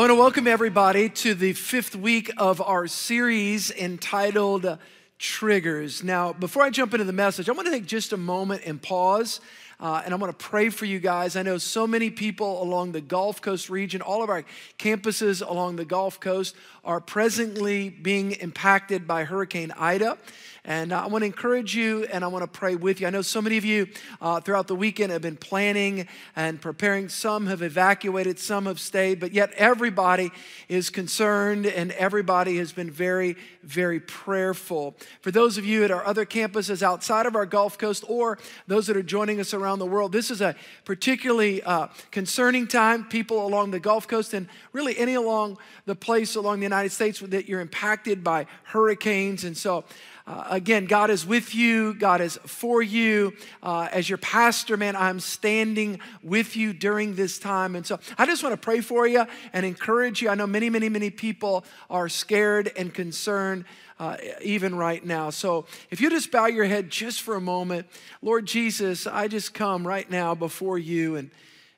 I want to welcome everybody to the fifth week of our series entitled Triggers. Now, before I jump into the message, I want to take just a moment and pause. Uh, and I want to pray for you guys. I know so many people along the Gulf Coast region, all of our campuses along the Gulf Coast are presently being impacted by Hurricane Ida. And I want to encourage you and I want to pray with you. I know so many of you uh, throughout the weekend have been planning and preparing. Some have evacuated, some have stayed, but yet everybody is concerned and everybody has been very, very prayerful. For those of you at our other campuses outside of our Gulf Coast or those that are joining us around the world, this is a particularly uh, concerning time. People along the Gulf Coast and really any along the place along the United States that you're impacted by hurricanes. And so uh, again, God is with you, God is for you. Uh, as your pastor, man, I'm standing with you during this time. And so I just want to pray for you and encourage you. I know many, many, many people are scared and concerned. Uh, even right now. So, if you just bow your head just for a moment, Lord Jesus, I just come right now before you and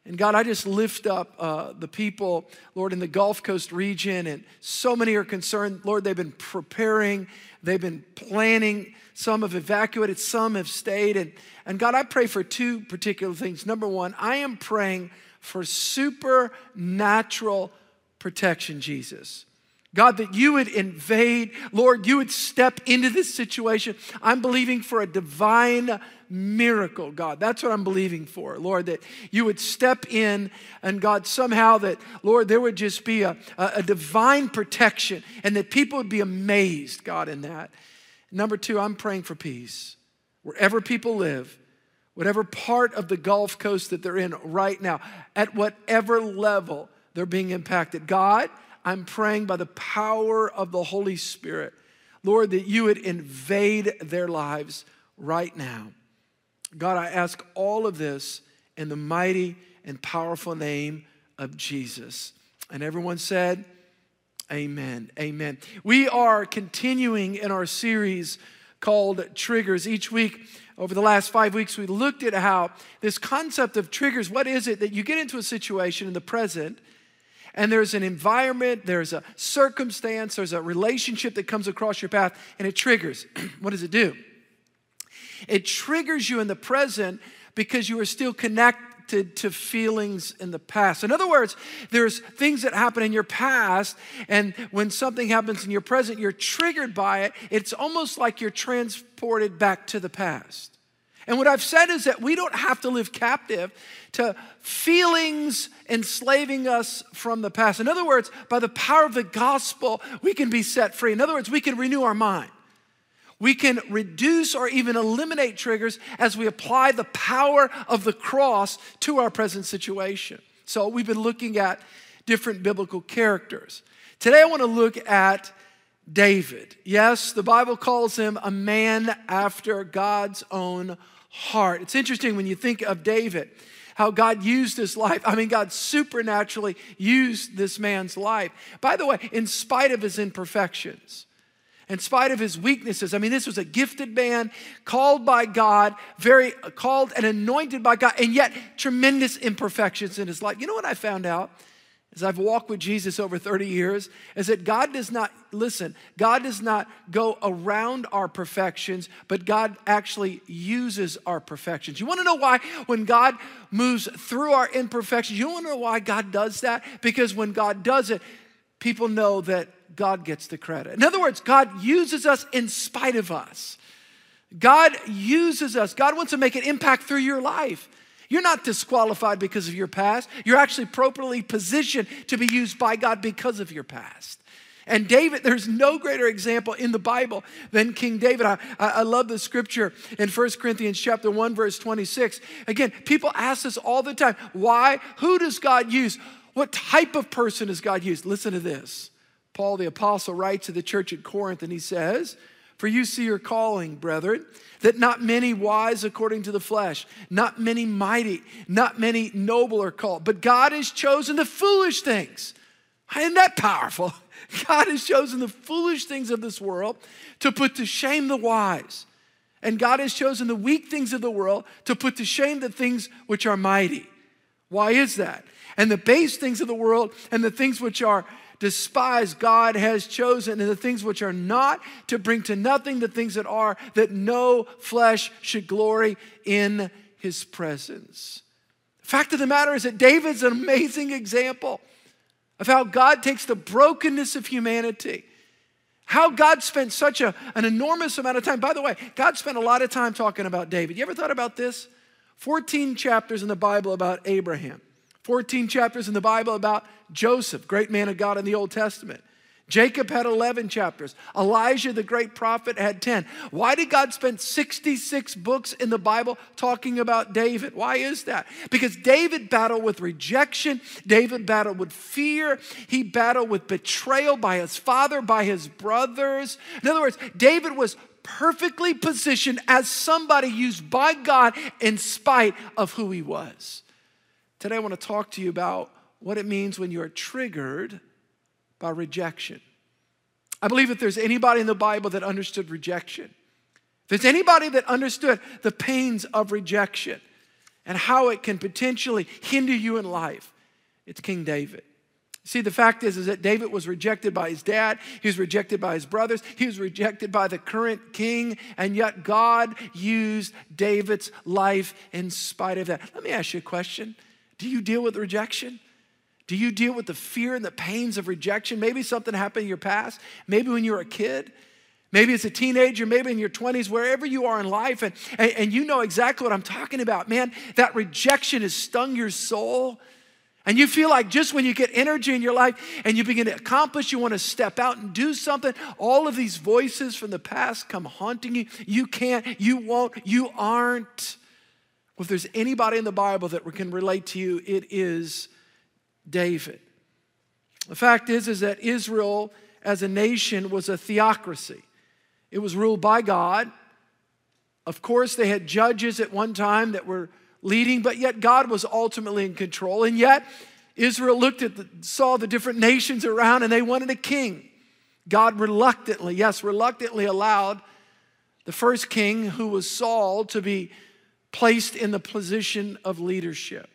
and God, I just lift up uh, the people, Lord, in the Gulf Coast region, and so many are concerned. Lord, they've been preparing, they've been planning. Some have evacuated, some have stayed. And, and God, I pray for two particular things. Number one, I am praying for supernatural protection, Jesus. God, that you would invade, Lord, you would step into this situation. I'm believing for a divine miracle, God. That's what I'm believing for, Lord, that you would step in and God, somehow that, Lord, there would just be a, a, divine protection and that people would be amazed, God, in that. Number two, I'm praying for peace. Wherever people live, whatever part of the Gulf Coast that they're in right now, at whatever level they're being impacted, God, I'm praying by the power of the Holy Spirit, Lord, that you would invade their lives right now. God, I ask all of this in the mighty and powerful name of Jesus. And everyone said, Amen. Amen. We are continuing in our series called Triggers. Each week, over the last five weeks, we looked at how this concept of triggers what is it that you get into a situation in the present and there's an environment, there's a circumstance, there's a relationship that comes across your path, and it triggers. what does it do? It triggers you in the present because you are still connected to feelings in the past. In other words, there's things that happen in your past, and when something happens in your present, you're triggered by it. It's almost like you're transported back to the past. And what I've said is that we don't have to live captive to feelings enslaving us from the past. In other words, by the power of the gospel, we can be set free. In other words, we can renew our mind. We can reduce or even eliminate triggers as we apply the power of the cross to our present situation. So, we've been looking at different biblical characters. Today, I want to look at David. Yes, the Bible calls him a man after God's own heart. It's interesting when you think of David, how God used his life. I mean, God supernaturally used this man's life. By the way, in spite of his imperfections, in spite of his weaknesses. I mean, this was a gifted man, called by God, very called and anointed by God, and yet tremendous imperfections in his life. You know what I found out? As I've walked with Jesus over 30 years, is that God does not, listen, God does not go around our perfections, but God actually uses our perfections. You wanna know why? When God moves through our imperfections, you wanna know why God does that? Because when God does it, people know that God gets the credit. In other words, God uses us in spite of us. God uses us. God wants to make an impact through your life. You're not disqualified because of your past. You're actually properly positioned to be used by God because of your past. And David, there's no greater example in the Bible than King David. I, I love the scripture in 1 Corinthians chapter 1, verse 26. Again, people ask us all the time, why? Who does God use? What type of person does God use? Listen to this. Paul the apostle writes to the church at Corinth and he says, For you see your calling, brethren that not many wise according to the flesh, not many mighty, not many noble are called, but God has chosen the foolish things. Isn't that powerful? God has chosen the foolish things of this world to put to shame the wise. And God has chosen the weak things of the world to put to shame the things which are mighty. Why is that? And the base things of the world and the things which are despised, God has chosen, and the things which are not to bring to nothing the things that are, that no flesh should glory in his presence. The fact of the matter is that David's an amazing example of how God takes the brokenness of humanity how God spent such a, an enormous amount of time. By the way, God spent a lot of time talking about David. You ever thought about this? 14 chapters in the Bible about Abraham, 14 chapters in the Bible about Joseph, great man of God in the Old Testament. Jacob had 11 chapters. Elijah, the great prophet, had 10. Why did God spend 66 books in the Bible talking about David? Why is that? Because David battled with rejection, David battled with fear, he battled with betrayal by his father, by his brothers. In other words, David was perfectly positioned as somebody used by God in spite of who he was. Today, I want to talk to you about what it means when you're triggered by rejection. I believe if there's anybody in the Bible that understood rejection, if there's anybody that understood the pains of rejection and how it can potentially hinder you in life, it's King David. See, the fact is, is that David was rejected by his dad, he was rejected by his brothers, he was rejected by the current king, and yet God used David's life in spite of that. Let me ask you a question Do you deal with rejection? Do you deal with the fear and the pains of rejection? Maybe something happened in your past, maybe when you were a kid. Maybe as a teenager, maybe in your 20s, wherever you are in life, and, and, and you know exactly what I'm talking about. Man, that rejection has stung your soul. And you feel like just when you get energy in your life and you begin to accomplish, you want to step out and do something, all of these voices from the past come haunting you. You can't, you won't, you aren't. Well, if there's anybody in the Bible that can relate to you, it is David. The fact is, is that Israel as a nation was a theocracy. It was ruled by God. Of course, they had judges at one time that were leading, but yet God was ultimately in control. And yet, Israel looked at the, saw the different nations around and they wanted a king. God reluctantly, yes, reluctantly allowed the first king, who was Saul, to be placed in the position of leadership.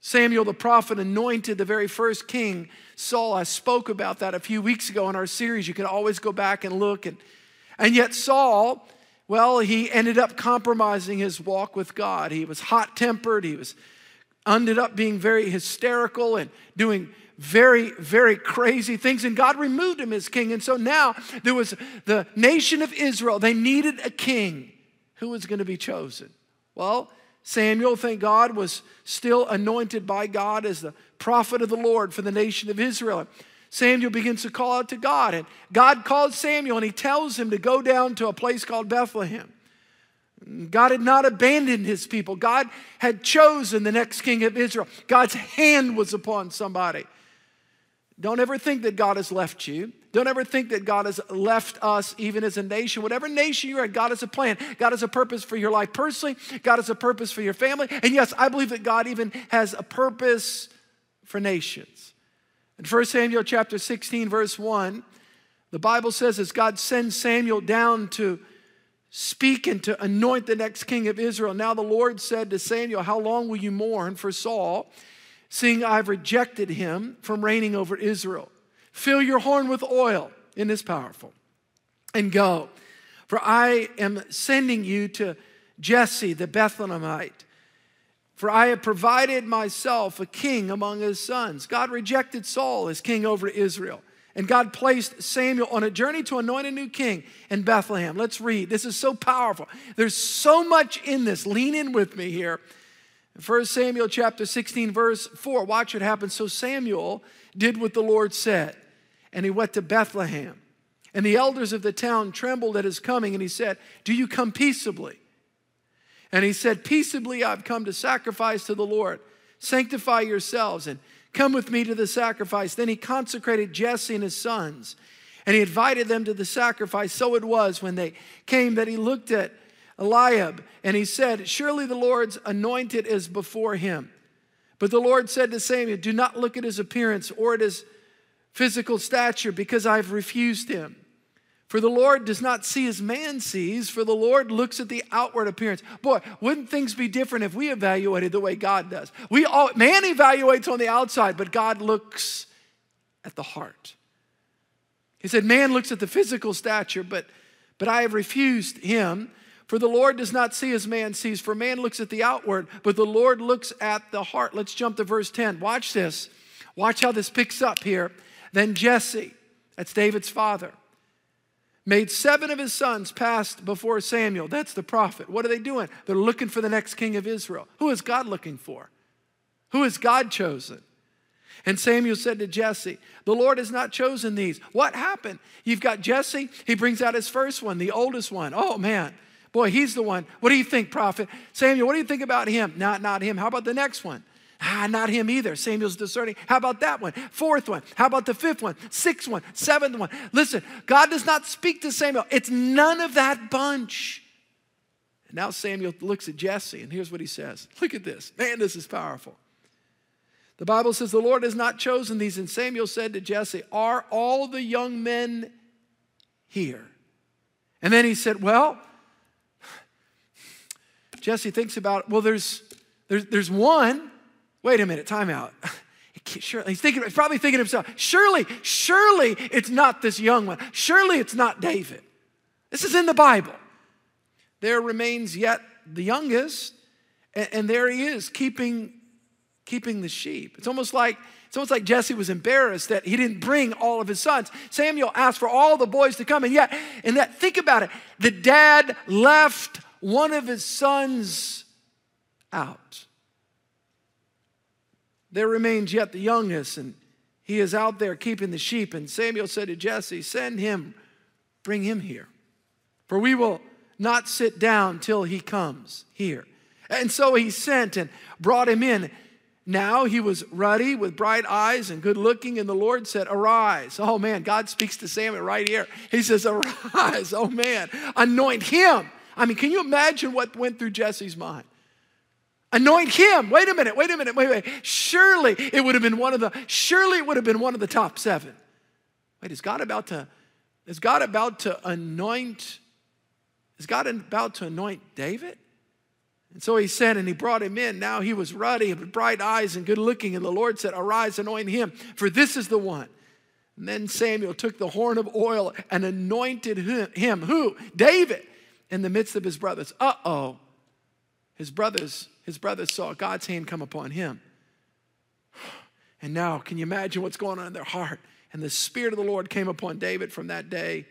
Samuel the prophet anointed the very first king, Saul. I spoke about that a few weeks ago in our series. You can always go back and look. And, and yet, Saul, well, he ended up compromising his walk with God. He was hot tempered. He was ended up being very hysterical and doing very, very crazy things. And God removed him as king. And so now there was the nation of Israel. They needed a king who was going to be chosen. Well, Samuel, thank God, was still anointed by God as the prophet of the Lord for the nation of Israel. Samuel begins to call out to God, and God calls Samuel and he tells him to go down to a place called Bethlehem. God had not abandoned his people. God had chosen the next king of Israel. God's hand was upon somebody. Don't ever think that God has left you. Don't ever think that God has left us, even as a nation. Whatever nation you're in, God has a plan. God has a purpose for your life personally. God has a purpose for your family. And yes, I believe that God even has a purpose for nations. In 1 Samuel chapter 16, verse 1, the Bible says, as God sends Samuel down to speak and to anoint the next king of Israel, now the Lord said to Samuel, How long will you mourn for Saul, seeing I've rejected him from reigning over Israel? Fill your horn with oil, and it's powerful, and go. For I am sending you to Jesse the Bethlehemite. For I have provided myself a king among his sons. God rejected Saul as king over Israel. And God placed Samuel on a journey to anoint a new king in Bethlehem. Let's read. This is so powerful. There's so much in this. Lean in with me here. 1 Samuel chapter 16, verse 4. Watch what happens. So Samuel did what the Lord said and he went to Bethlehem. And the elders of the town trembled at his coming, and he said, Do you come peaceably? And he said, Peaceably I've come to sacrifice to the Lord. Sanctify yourselves and come with me to the sacrifice. Then he consecrated Jesse and his sons, and he invited them to the sacrifice. So it was when they came that he looked at Eliab, and he said, Surely the Lord's anointed is before him. But the Lord said to Samuel, Do not look at his appearance or at his physical stature because I've refused him. For the Lord does not see as man sees, for the Lord looks at the outward appearance. Boy, wouldn't things be different if we evaluated the way God does? We all, man evaluates on the outside, but God looks at the heart. He said, Man looks at the physical stature, but, but I have refused him. For the Lord does not see as man sees, for man looks at the outward, but the Lord looks at the heart. Let's jump to verse 10. Watch this. Watch how this picks up here. Then Jesse, that's David's father made seven of his sons pass before Samuel. That's the prophet. What are they doing? They're looking for the next king of Israel. Who is God looking for? Who has God chosen? And Samuel said to Jesse, The Lord has not chosen these. What happened? You've got Jesse, he brings out his first one, the oldest one. Oh man, boy, he's the one. What do you think, prophet? Samuel, what do you think about him? Not, not him. How about the next one? Ah, not him either. Samuel's discerning. How about that one? Fourth one. How about the fifth one? Sixth one? Seventh one? Listen, God does not speak to Samuel. It's none of that bunch. And now Samuel looks at Jesse, and here's what he says Look at this. Man, this is powerful. The Bible says, The Lord has not chosen these. And Samuel said to Jesse, Are all the young men here? And then he said, Well, Jesse thinks about, well, there's, there's, there's one wait a minute, time out. Surely, he's thinking, he's probably thinking to himself, surely, surely it's not this young one. Surely it's not David. This is in the Bible. There remains yet the youngest, and, and there he is keeping, keeping the sheep. It's almost like it's almost like Jesse was embarrassed that he didn't bring all of his sons. Samuel asked for all the boys to come, and yet, and that think about it, the dad left one of his sons out. There remains yet the youngest, and he is out there keeping the sheep. And Samuel said to Jesse, Send him, bring him here, for we will not sit down till he comes here. And so he sent and brought him in. Now he was ruddy with bright eyes and good looking, and the Lord said, Arise. Oh man, God speaks to Samuel right here. He says, Arise. Oh man, anoint him. I mean, can you imagine what went through Jesse's mind? Anoint him. Wait a minute, wait a minute, wait, wait. Surely it would have been one of the, surely it would have been one of the top seven. Wait, is God about to, is God about to anoint, is God about to anoint David? And so he said, and he brought him in. Now he was ruddy with bright eyes and good looking. And the Lord said, Arise, anoint him, for this is the one. And then Samuel took the horn of oil and anointed him. Who? David, in the midst of his brothers. Uh oh. His brothers his brothers saw God's hand come upon him. And now, can you imagine what's going on in their heart? And the Spirit of the Lord came upon David from that day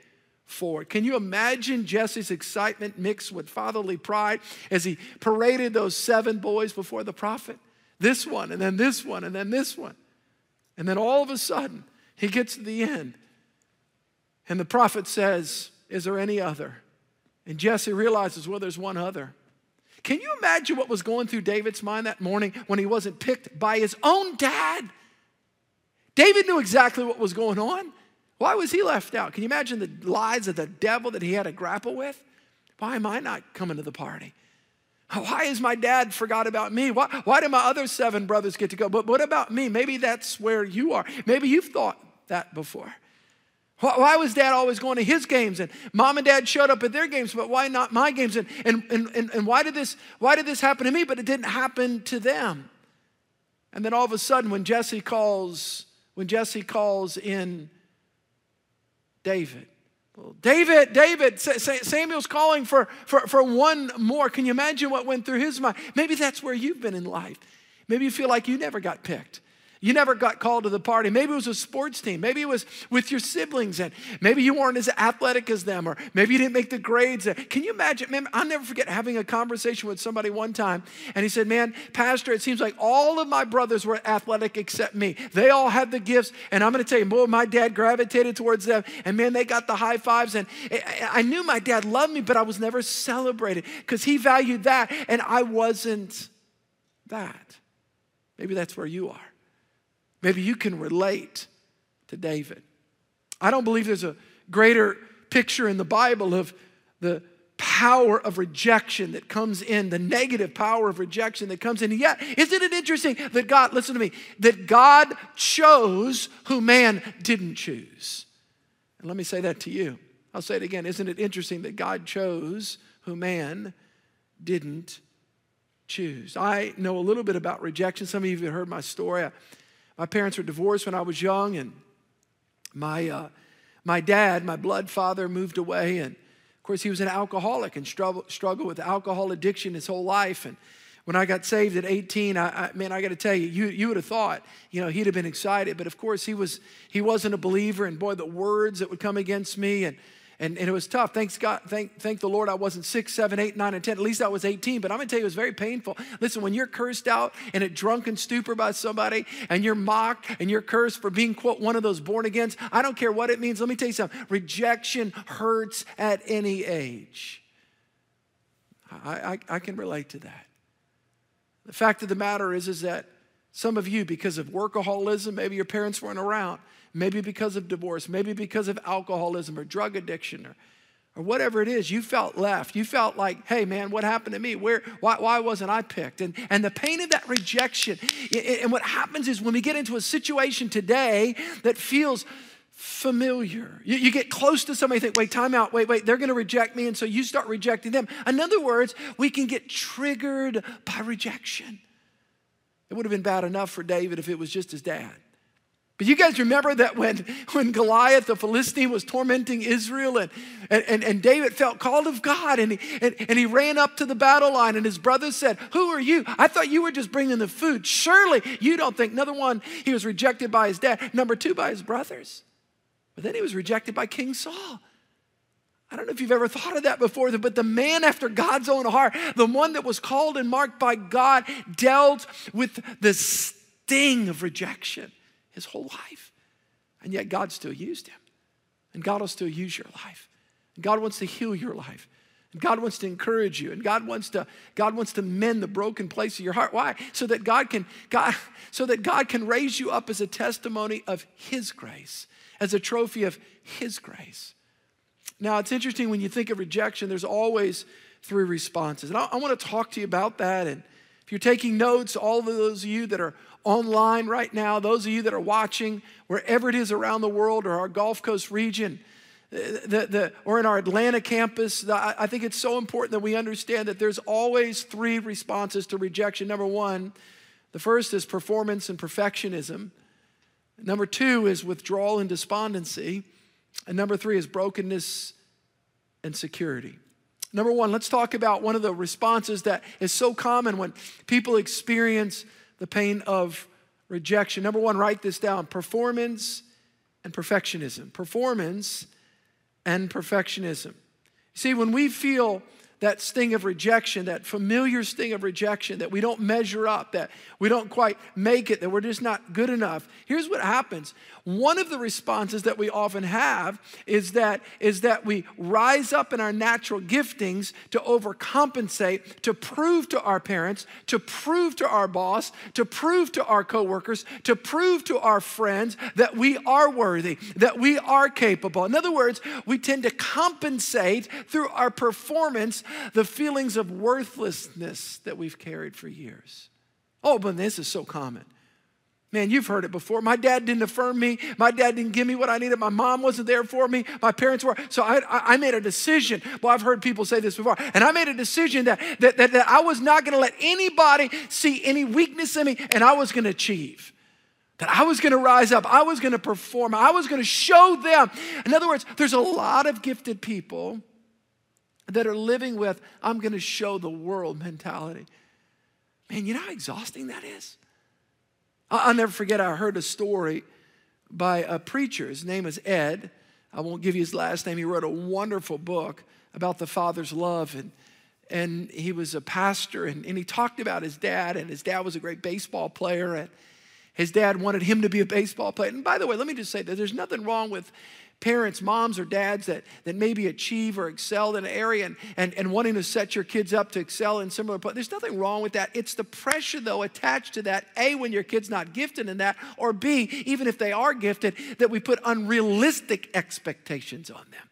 forward. Can you imagine Jesse's excitement mixed with fatherly pride as he paraded those seven boys before the prophet? This one, and then this one, and then this one. And then all of a sudden, he gets to the end, and the prophet says, Is there any other? And Jesse realizes, Well, there's one other. Can you imagine what was going through David's mind that morning when he wasn't picked by his own dad? David knew exactly what was going on. Why was he left out? Can you imagine the lies of the devil that he had to grapple with? Why am I not coming to the party? Why is my dad forgot about me? Why, why do my other seven brothers get to go? But what about me? Maybe that's where you are. Maybe you've thought that before. Why was dad always going to his games and mom and dad showed up at their games, but why not my games? And, and, and, and why, did this, why did this happen to me, but it didn't happen to them? And then all of a sudden, when Jesse calls, when Jesse calls in David, well, David, David, Samuel's calling for, for, for one more. Can you imagine what went through his mind? Maybe that's where you've been in life. Maybe you feel like you never got picked. You never got called to the party. Maybe it was a sports team. Maybe it was with your siblings, and maybe you weren't as athletic as them, or maybe you didn't make the grades. Can you imagine? Man, I'll never forget having a conversation with somebody one time, and he said, Man, Pastor, it seems like all of my brothers were athletic except me. They all had the gifts, and I'm going to tell you, boy, my dad gravitated towards them, and man, they got the high fives. And I knew my dad loved me, but I was never celebrated because he valued that, and I wasn't that. Maybe that's where you are. Maybe you can relate to David. I don't believe there's a greater picture in the Bible of the power of rejection that comes in, the negative power of rejection that comes in. And yet, isn't it interesting that God, listen to me, that God chose who man didn't choose? And let me say that to you. I'll say it again. Isn't it interesting that God chose who man didn't choose? I know a little bit about rejection. Some of you have heard my story. My parents were divorced when I was young, and my, uh, my dad, my blood father, moved away. And of course, he was an alcoholic and struggled, struggled with alcohol addiction his whole life. And when I got saved at 18, I, I man, I got to tell you, you, you would have thought, you know, he'd have been excited. But of course, he, was, he wasn't a believer. And boy, the words that would come against me and, and, and it was tough. Thanks God, thank, thank the Lord I wasn't six, seven, eight, nine, and 10. At least I was 18. But I'm gonna tell you, it was very painful. Listen, when you're cursed out in a drunken stupor by somebody and you're mocked and you're cursed for being, quote, one of those born agains, I don't care what it means. Let me tell you something. Rejection hurts at any age. I, I, I can relate to that. The fact of the matter is, is that some of you, because of workaholism, maybe your parents weren't around, maybe because of divorce, maybe because of alcoholism or drug addiction or, or whatever it is, you felt left. You felt like, hey man, what happened to me? Where, why, why wasn't I picked? And, and the pain of that rejection. And what happens is when we get into a situation today that feels familiar. You, you, get close to somebody, think, wait, time out, wait, wait, they're gonna reject me, and so you start rejecting them. In other words, we can get triggered by rejection. It would have been bad enough for David if it was just his dad. But you guys remember that when, when Goliath, the Philistine, was tormenting Israel and, and, and David felt called of God and he, and, and he ran up to the battle line and his brothers said, Who are you? I thought you were just bringing the food. Surely you don't think. Number one, he was rejected by his dad. Number two, by his brothers. But then he was rejected by King Saul. I don't know if you've ever thought of that before, but the man after God's own heart, the one that was called and marked by God, dealt with the sting of rejection his whole life. And yet God still used him. And God will still use your life. And God wants to heal your life. And God wants to encourage you. And God wants to, God wants to mend the broken place of your heart. Why? So that God can, God, so that God can raise you up as a testimony of his grace, as a trophy of his grace. Now, it's interesting when you think of rejection, there's always three responses. And I, I want to talk to you about that. And if you're taking notes, all of those of you that are online right now, those of you that are watching, wherever it is around the world or our Gulf Coast region, uh, the, the, or in our Atlanta campus, the, I think it's so important that we understand that there's always three responses to rejection. Number one, the first is performance and perfectionism. Number two is withdrawal and despondency. And number three is brokenness and security. Number one, let's talk about one of the responses that is so common when people experience the pain of rejection. Number one, write this down performance and perfectionism. Performance and perfectionism. See, when we feel that sting of rejection, that familiar sting of rejection, that we don't measure up, that we don't quite make it, that we're just not good enough. Here's what happens. One of the responses that we often have is that, is that we rise up in our natural giftings to overcompensate, to prove to our parents, to prove to our boss, to prove to our coworkers, to prove to our friends that we are worthy, that we are capable. In other words, we tend to compensate through our performance the feelings of worthlessness that we've carried for years. Oh, but this is so common. Man, you've heard it before. My dad didn't affirm me. My dad didn't give me what I needed. My mom wasn't there for me. My parents were. So I, I made a decision. Well, I've heard people say this before. And I made a decision that, that, that, that I was not going to let anybody see any weakness in me and I was going to achieve. That I was going to rise up. I was going to perform. I was going to show them. In other words, there's a lot of gifted people that are living with, I'm going to show the world mentality. Man, you know how exhausting that is? I'll never forget, I heard a story by a preacher. His name is Ed. I won't give you his last name. He wrote a wonderful book about the Father's love. And, and he was a pastor, and, and he talked about his dad, and his dad was a great baseball player. And his dad wanted him to be a baseball player. And by the way, let me just say that there's nothing wrong with parents, moms, or dads that, that maybe achieve or excel in an area and, and, and wanting to set your kids up to excel in similar but there's nothing wrong with that. It's the pressure though attached to that a when your kid's not gifted in that or b even if they are gifted that we put unrealistic expectations on them.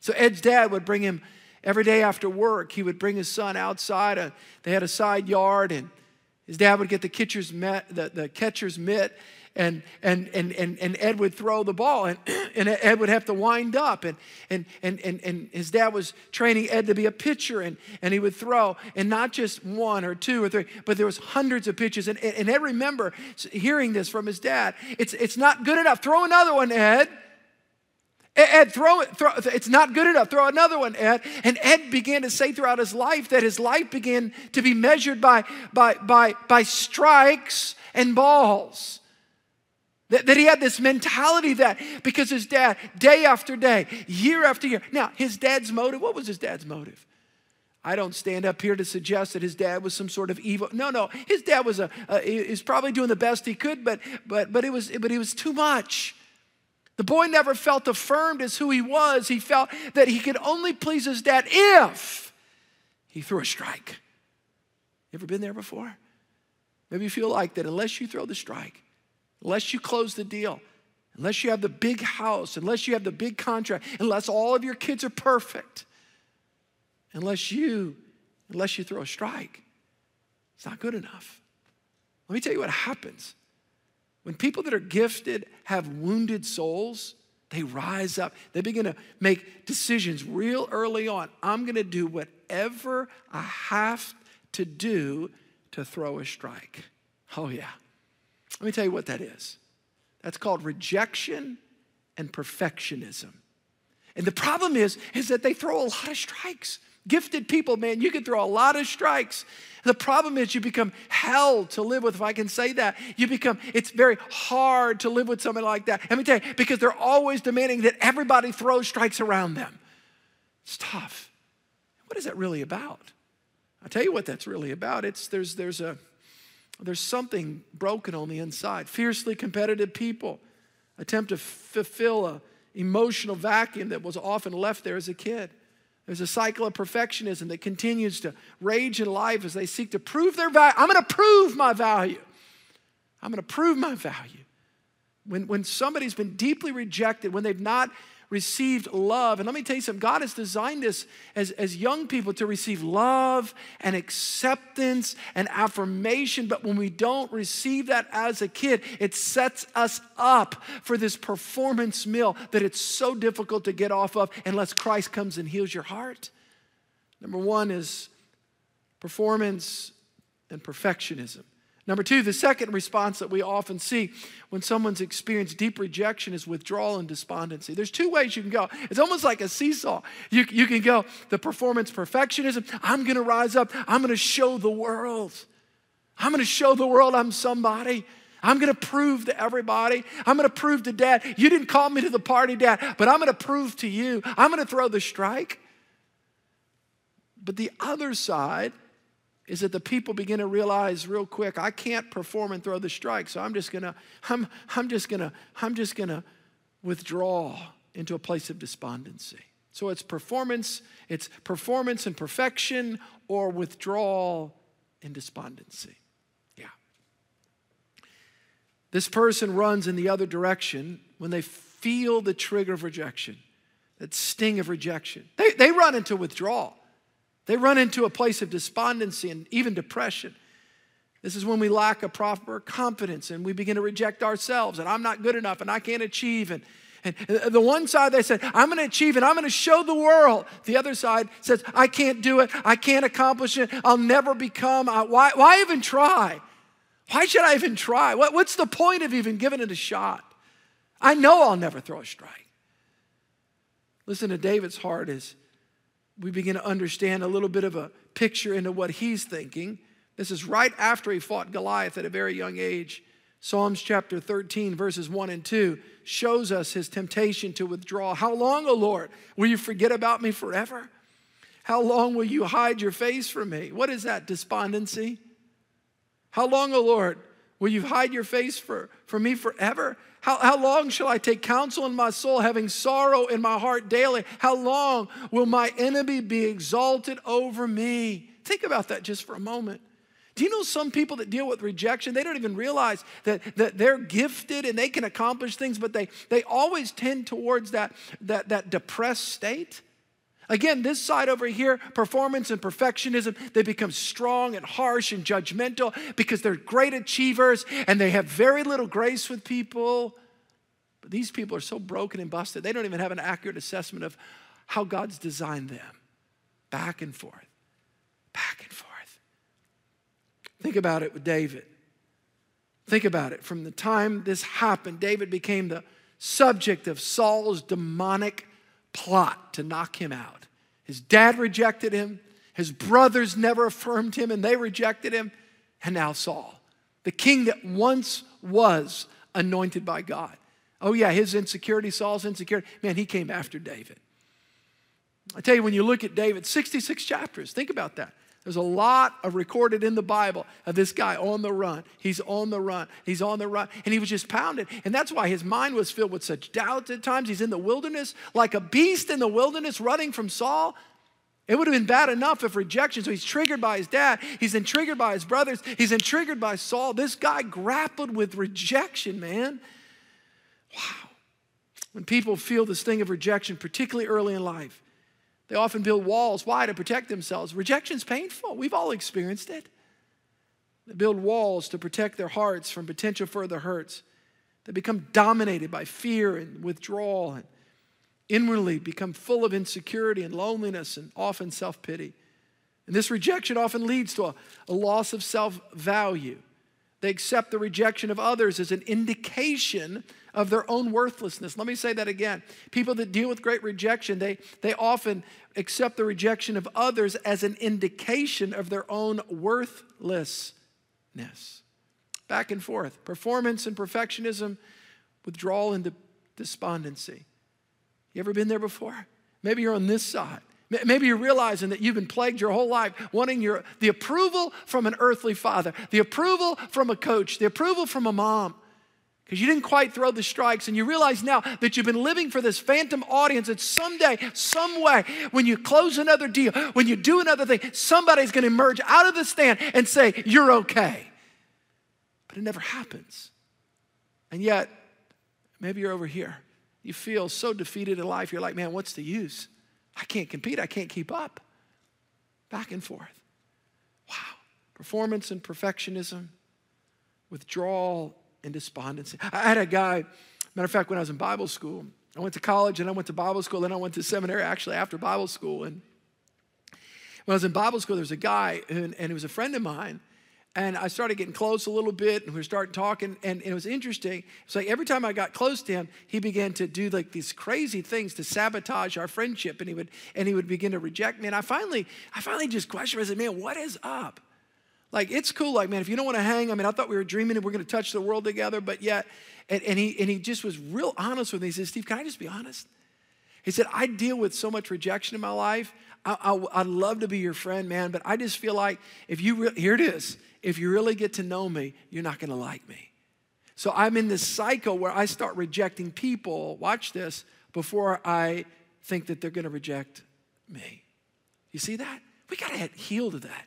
So ed's dad would bring him every day after work he would bring his son outside uh, they had a side yard and his dad would get the catcher's mitt, the, the catcher's mitt and, and, and, and, and Ed would throw the ball, and, and Ed would have to wind up. And, and, and, and, and his dad was training Ed to be a pitcher, and, and he would throw, and not just one or two or three, but there was hundreds of pitches. And, and Ed remember hearing this from his dad. It's, it's not good enough. Throw another one, Ed. Ed, throw it, throw, it's not good enough. Throw another one, Ed. And Ed began to say throughout his life that his life began to be measured by, by, by, by strikes and balls. That, that he had this mentality that because his dad, day after day, year after year. Now, his dad's motive, what was his dad's motive? I don't stand up here to suggest that his dad was some sort of evil. No, no, his dad was a, a is probably doing the best he could, but but but it was but it was too much. The boy never felt affirmed as who he was. He felt that he could only please his dad if he threw a strike. You ever been there before? Maybe you feel like that unless you throw the strike, unless you close the deal, unless you have the big house, unless you have the big contract, unless all of your kids are perfect, unless you, unless you throw a strike, it's not good enough. Let me tell you what happens. When people that are gifted have wounded souls, they rise up. They begin to make decisions real early on. I'm going to do whatever I have to do to throw a strike. Oh, yeah. Let me tell you what that is. That's called rejection and perfectionism. And the problem is, is that they throw a lot of strikes. Gifted people, man, you can throw a lot of strikes. The problem is you become hell to live with, if I can say that. You become, it's very hard to live with somebody like that. Let me tell you, because they're always demanding that everybody throw strikes around them. It's tough. What is that really about? I'll tell you what that's really about. It's there's there's a there's something broken on the inside. Fiercely competitive people attempt to fulfill a emotional vacuum that was often left there as a kid. There's a cycle of perfectionism that continues to rage in life as they seek to prove their value. I'm going to prove my value. I'm going to prove my value. When, when somebody's been deeply rejected, when they've not received love. And let me tell you something God has designed us as, as young people to receive love and acceptance and affirmation. But when we don't receive that as a kid, it sets us up for this performance mill that it's so difficult to get off of unless Christ comes and heals your heart. Number one is performance and perfectionism. Number two, the second response that we often see when someone's experienced deep rejection is withdrawal and despondency. There's two ways you can go. It's almost like a seesaw. You, you can go the performance perfectionism. I'm going to rise up. I'm going to show the world. I'm going to show the world I'm somebody. I'm going to prove to everybody. I'm going to prove to dad. You didn't call me to the party, dad, but I'm going to prove to you. I'm going to throw the strike. But the other side is that the people begin to realize real quick, I can't perform and throw the strike, so I'm just gonna, I'm, I'm just gonna, I'm just gonna withdraw into a place of despondency. So it's performance, it's performance and perfection or withdrawal and despondency. Yeah. This person runs in the other direction when they feel the trigger of rejection, that sting of rejection. They, they run into withdrawal. They run into a place of despondency and even depression. This is when we lack a proper confidence and we begin to reject ourselves and I'm not good enough and I can't achieve. And, and uh, the one side they said, I'm going to achieve and I'm going to show the world. The other side says, I can't do it. I can't accomplish it. I'll never become. why, why even try? Why should I even try? What, what's the point of even giving it a shot? I know I'll never throw a strike. Listen to David's heart is we begin to understand a little bit of a picture into what he's thinking. This is right after he fought Goliath at a very young age. Psalms chapter 13, verses 1 and 2 shows us his temptation to withdraw. How long, O Lord, will you forget about me forever? How long will you hide your face from me? What is that, despondency? How long, O Lord, will you hide your face for, for me forever? How, how long shall I take counsel in my soul, having sorrow in my heart daily? How long will my enemy be exalted over me? Think about that just for a moment. Do you know some people that deal with rejection, they don't even realize that, that they're gifted and they can accomplish things, but they, they always tend towards that, that, that depressed state? Again, this side over here, performance and perfectionism, they become strong and harsh and judgmental because they're great achievers and they have very little grace with people. But these people are so broken and busted, they don't even have an accurate assessment of how God's designed them. Back and forth, back and forth. Think about it with David. Think about it. From the time this happened, David became the subject of Saul's demonic plot to knock him out. His dad rejected him, his brothers never affirmed him, and they rejected him. And now Saul, the king that once was anointed by God. Oh, yeah, his insecurity, Saul's insecurity, man, he came after David. I tell you, when you look at David, 66 chapters, think about that. There's a lot of recorded in the Bible of this guy on the run. He's on the run. He's on the run. And he was just pounded. And that's why his mind was filled with such doubt at times. He's in the wilderness, like a beast in the wilderness, running from Saul. It would have been bad enough if rejection. So he's triggered by his dad. He's then triggered by his brothers. He's then triggered by Saul. This guy grappled with rejection, man. Wow. When people feel this thing of rejection, particularly early in life, they often build walls. Why? To protect themselves. Rejection's painful. We've all experienced it. They build walls to protect their hearts from potential further hurts. They become dominated by fear and withdrawal and inwardly become full of insecurity and loneliness and often self pity. And this rejection often leads to a, a loss of self value. They accept the rejection of others as an indication of their own worthlessness. Let me say that again. People that deal with great rejection, they, they often accept the rejection of others as an indication of their own worthlessness. Back and forth. Performance and perfectionism, withdrawal into despondency. You ever been there before? Maybe you're on this side. Maybe you're realizing that you've been plagued your whole life wanting your, the approval from an earthly father, the approval from a coach, the approval from a mom. Because you didn't quite throw the strikes and you realize now that you've been living for this phantom audience that someday some way when you close another deal when you do another thing somebody's going to emerge out of the stand and say you're okay. But it never happens. And yet maybe you're over here. You feel so defeated in life you're like man what's the use i can't compete i can't keep up back and forth wow performance and perfectionism withdrawal and despondency. I had a guy, matter of fact, when I was in Bible school, I went to college and I went to Bible school, then I went to seminary actually after Bible school. And when I was in Bible school, there was a guy, and, and he was a friend of mine. And I started getting close a little bit, and we starting talking, and, and it was interesting. It's like every time I got close to him, he began to do like these crazy things to sabotage our friendship, and he would and he would begin to reject me. And I finally, I finally just questioned. I said, "Man, what is up?" Like, it's cool. Like, man, if you don't want to hang, I mean, I thought we were dreaming and we're going to touch the world together, but yet, and, and, he, and he just was real honest with me. He said, Steve, can I just be honest? He said, I deal with so much rejection in my life. I, would love to be your friend, man, but I just feel like if you, re- here it is, if you really get to know me, you're not going to like me. So I'm in this cycle where I start rejecting people, watch this, before I think that they're going to reject me. You see that? We got to heal to that.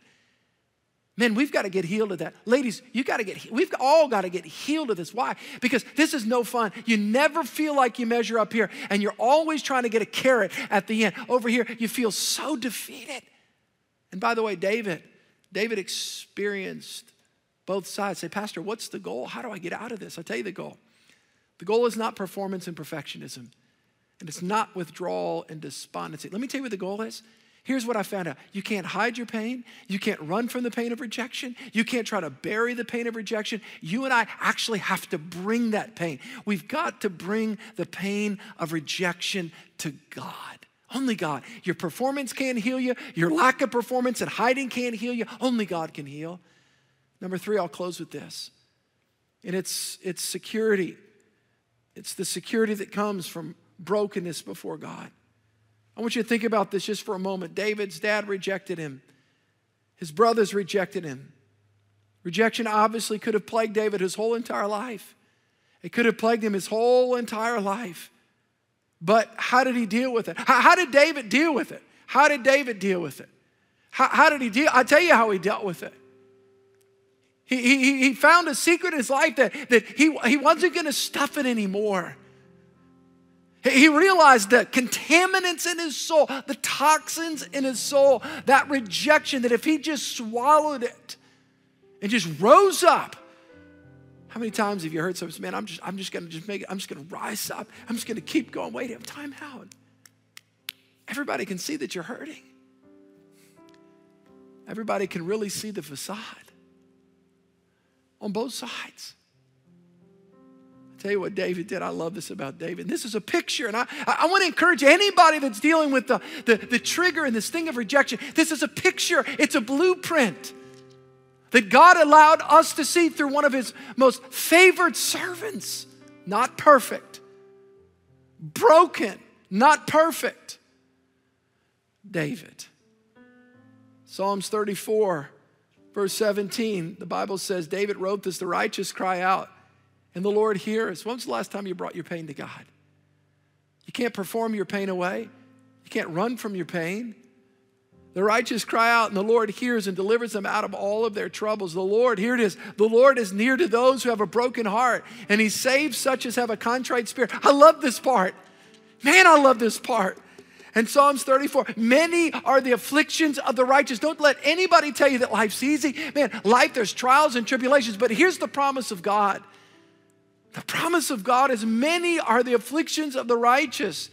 Men, we've got to get healed of that. Ladies, you got to get, we've all got to get healed of this. Why? Because this is no fun. You never feel like you measure up here, and you're always trying to get a carrot at the end. Over here, you feel so defeated. And by the way, David, David experienced both sides. Say, Pastor, what's the goal? How do I get out of this? I'll tell you the goal. The goal is not performance and perfectionism, and it's not withdrawal and despondency. Let me tell you what the goal is Here's what I found out you can't hide your pain. You can't run from the pain of rejection. You can't try to bury the pain of rejection. You and I actually have to bring that pain. We've got to bring the pain of rejection to God. Only God. Your performance can't heal you. Your lack of performance and hiding can't heal you. Only God can heal. Number three, I'll close with this. And it's, it's security. It's the security that comes from brokenness before God. I want you to think about this just for a moment. David's dad rejected him, his brothers rejected him. Rejection obviously could have plagued David his whole entire life. It could have plagued him his whole entire life. But how did he deal with it? How, how did David deal with it? How did David deal with it? How, how did he deal? I'll tell you how he dealt with it. He, he, he found a secret in his life that, that he, he wasn't going to stuff it anymore. He realized the contaminants in his soul, the toxins in his soul, that rejection, that if he just swallowed it and just rose up, how many times have you heard someone say, man, I'm just, I'm just gonna just make it, I'm just gonna rise up, I'm just gonna keep going, wait, have time out. Everybody can see that you're hurting. Everybody can really see the facade on both sides. Tell you what David did. I love this about David. This is a picture, and I, I want to encourage anybody that's dealing with the, the, the trigger and this thing of rejection. This is a picture, it's a blueprint that God allowed us to see through one of his most favored servants. Not perfect, broken, not perfect. David. Psalms 34, verse 17, the Bible says, David wrote this the righteous cry out, and the Lord hears. When's the last time you brought your pain to God? You can't perform your pain away, you can't run from your pain. The righteous cry out, and the Lord hears and delivers them out of all of their troubles. The Lord, here it is, the Lord is near to those who have a broken heart, and He saves such as have a contrite spirit. I love this part. Man, I love this part. And Psalms 34, many are the afflictions of the righteous. Don't let anybody tell you that life's easy. Man, life, there's trials and tribulations, but here's the promise of God. The promise of God is many are the afflictions of the righteous.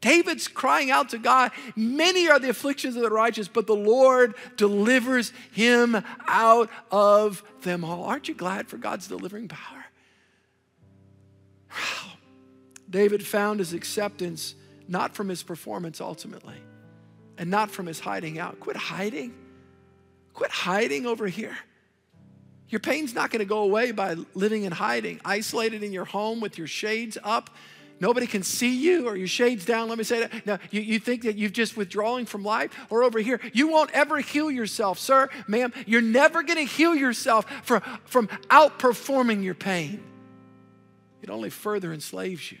David's crying out to God, Many are the afflictions of the righteous, but the Lord delivers him out of them all. Aren't you glad for God's delivering power? David found his acceptance not from his performance ultimately, and not from his hiding out. Quit hiding. Quit hiding over here. Your pain's not going to go away by living in hiding, isolated in your home with your shades up Nobody can see you or your shades down. Let me say that. Now, you, you think that you've just withdrawing from life or over here. You won't ever heal yourself, sir, ma'am. You're never going to heal yourself from, from outperforming your pain. It only further enslaves you.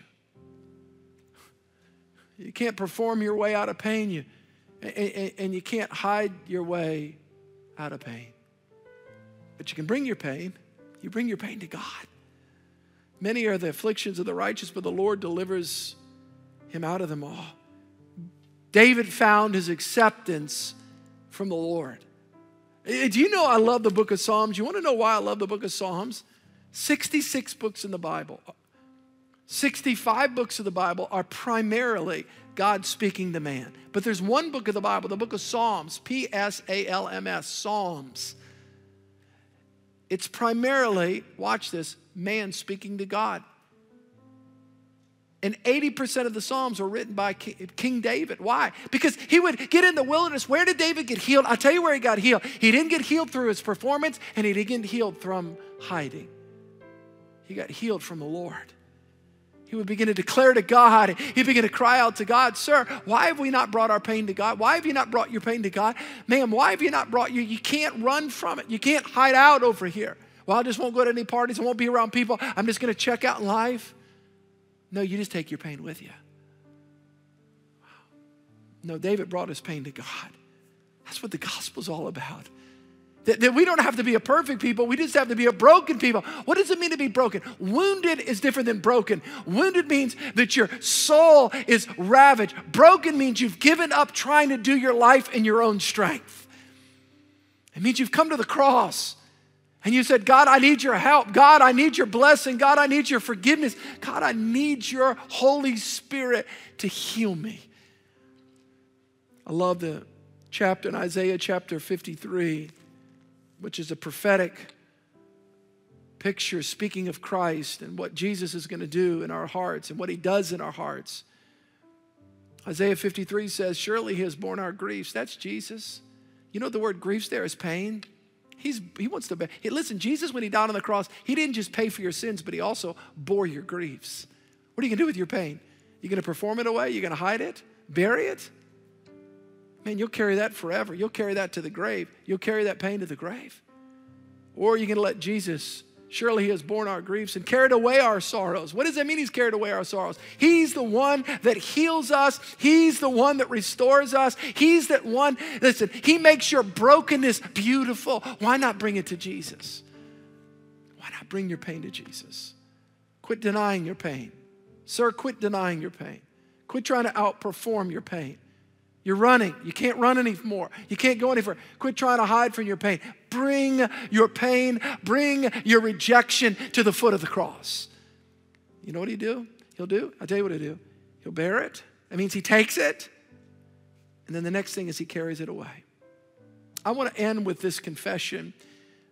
You can't perform your way out of pain, you, and, and you can't hide your way out of pain. But you can bring your pain. You bring your pain to God. Many are the afflictions of the righteous, but the Lord delivers him out of them all. David found his acceptance from the Lord. Eh, do you know I love the book of Psalms? You want to know why I love the book of Psalms? 66 books in the Bible. 65 books of the Bible are primarily God speaking to man. But there's one book of the Bible, the book of Psalms, P S A L M S, Psalms. It's primarily, watch this, man speaking to God. And 80% of the Psalms were written by King David. Why? Because he would get in the wilderness. Where did David get healed? I'll tell you where he got healed. He didn't get healed through his performance, and he didn't get healed from hiding. He got healed from the Lord. He would begin to declare to God. He'd begin to cry out to God, Sir, why have we not brought our pain to God? Why have you not brought your pain to God? Ma'am, why have you not brought you? You can't run from it. You can't hide out over here. Well, I just won't go to any parties. I won't be around people. I'm just going to check out life. No, you just take your pain with you. No, David brought his pain to God. That's what the gospel's all about. That, that, we don't have to be a perfect people, we just have to be a broken people. What does it mean to be broken? Wounded is different than broken. Wounded means that your soul is ravaged. Broken means you've given up trying to do your life in your own strength. It means you've come to the cross and you said, God, I need your help. God, I need your blessing. God, I need your forgiveness. God, I need your Holy Spirit to heal me. I love the chapter in Isaiah chapter 53, which is a prophetic picture speaking of Christ and what Jesus is going to do in our hearts and what he does in our hearts. Isaiah 53 says, Surely he has borne our griefs. That's Jesus. You know the word griefs there is pain. He's, he wants to, hey, listen, Jesus, when he died on the cross, he didn't just pay for your sins, but he also bore your griefs. What are you going to do with your pain? You going to perform it away? You going to hide it? Bury it? Man, you'll carry that forever. You'll carry that to the grave. You'll carry that pain to the grave. Or you going to let Jesus Surely he has borne our griefs and carried away our sorrows. What does that mean he's carried away our sorrows? He's the one that heals us. He's the one that restores us. He's that one, listen, he makes your brokenness beautiful. Why not bring it to Jesus? Why not bring your pain to Jesus? Quit denying your pain. Sir, quit denying your pain. Quit trying to outperform your pain. You're running. You can't run anymore. You can't go any further. Quit trying to hide from your pain. Bring your pain, bring your rejection to the foot of the cross. You know what he do? He'll do? I'll tell you what he'll do. He'll bear it. That means he takes it. And then the next thing is he carries it away. I want to end with this confession.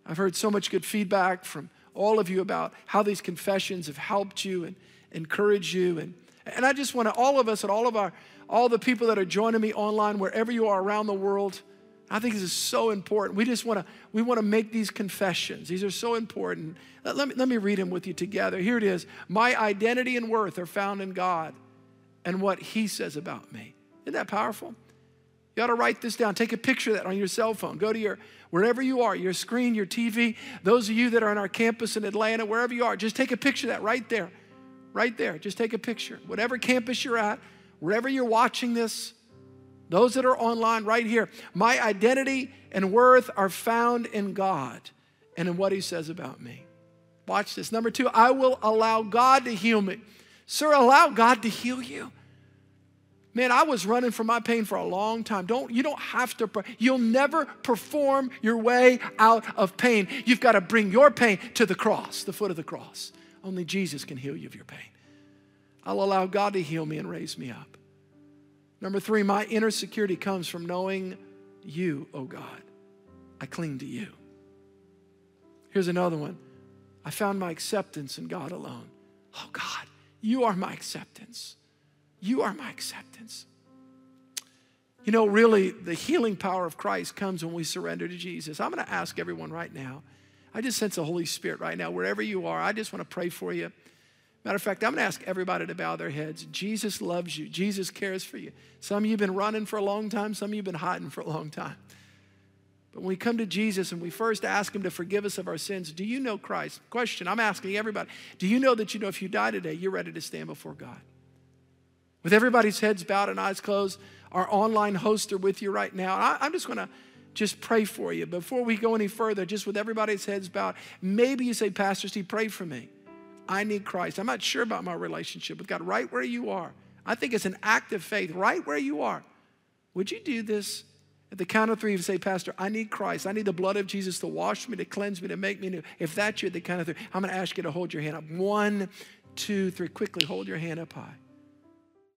I've heard so much good feedback from all of you about how these confessions have helped you and encouraged you. And, and I just want to, all of us and all of our, all the people that are joining me online, wherever you are around the world, I think this is so important. We just want to, we want to make these confessions. These are so important. Let, let, me, let me read them with you together. Here it is. My identity and worth are found in God and what He says about me. Isn't that powerful? You ought to write this down. Take a picture of that on your cell phone. Go to your, wherever you are, your screen, your TV. Those of you that are on our campus in Atlanta, wherever you are, just take a picture of that right there. Right there. Just take a picture. Whatever campus you're at, wherever you're watching this, those that are online right here, my identity and worth are found in God and in what He says about me. Watch this. Number two, I will allow God to heal me. Sir, allow God to heal you. Man, I was running from my pain for a long time. Don't you don't have to you'll never perform your way out of pain. You've got to bring your pain to the cross, the foot of the cross. Only Jesus can heal you of your pain. I'll allow God to heal me and raise me up. Number 3, my inner security comes from knowing you, oh God. I cling to you. Here's another one. I found my acceptance in God alone. Oh God, you are my acceptance. You are my acceptance. You know, really, the healing power of Christ comes when we surrender to Jesus. I'm going to ask everyone right now. I just sense the Holy Spirit right now, wherever you are. I just want to pray for you. Matter of fact, I'm going to ask everybody to bow their heads. Jesus loves you, Jesus cares for you. Some of you have been running for a long time, some of you have been hiding for a long time. But when we come to Jesus and we first ask Him to forgive us of our sins, do you know Christ? Question I'm asking everybody Do you know that you know if you die today, you're ready to stand before God? With everybody's heads bowed and eyes closed, our online hosts are with you right now. I, I'm just going to just pray for you. Before we go any further, just with everybody's heads bowed, maybe you say, Pastor Steve, pray for me. I need Christ. I'm not sure about my relationship with God right where you are. I think it's an act of faith right where you are. Would you do this? At the count of three, you say, Pastor, I need Christ. I need the blood of Jesus to wash me, to cleanse me, to make me new. If that's you at the count of three, I'm going to ask you to hold your hand up. One, two, three. Quickly hold your hand up high.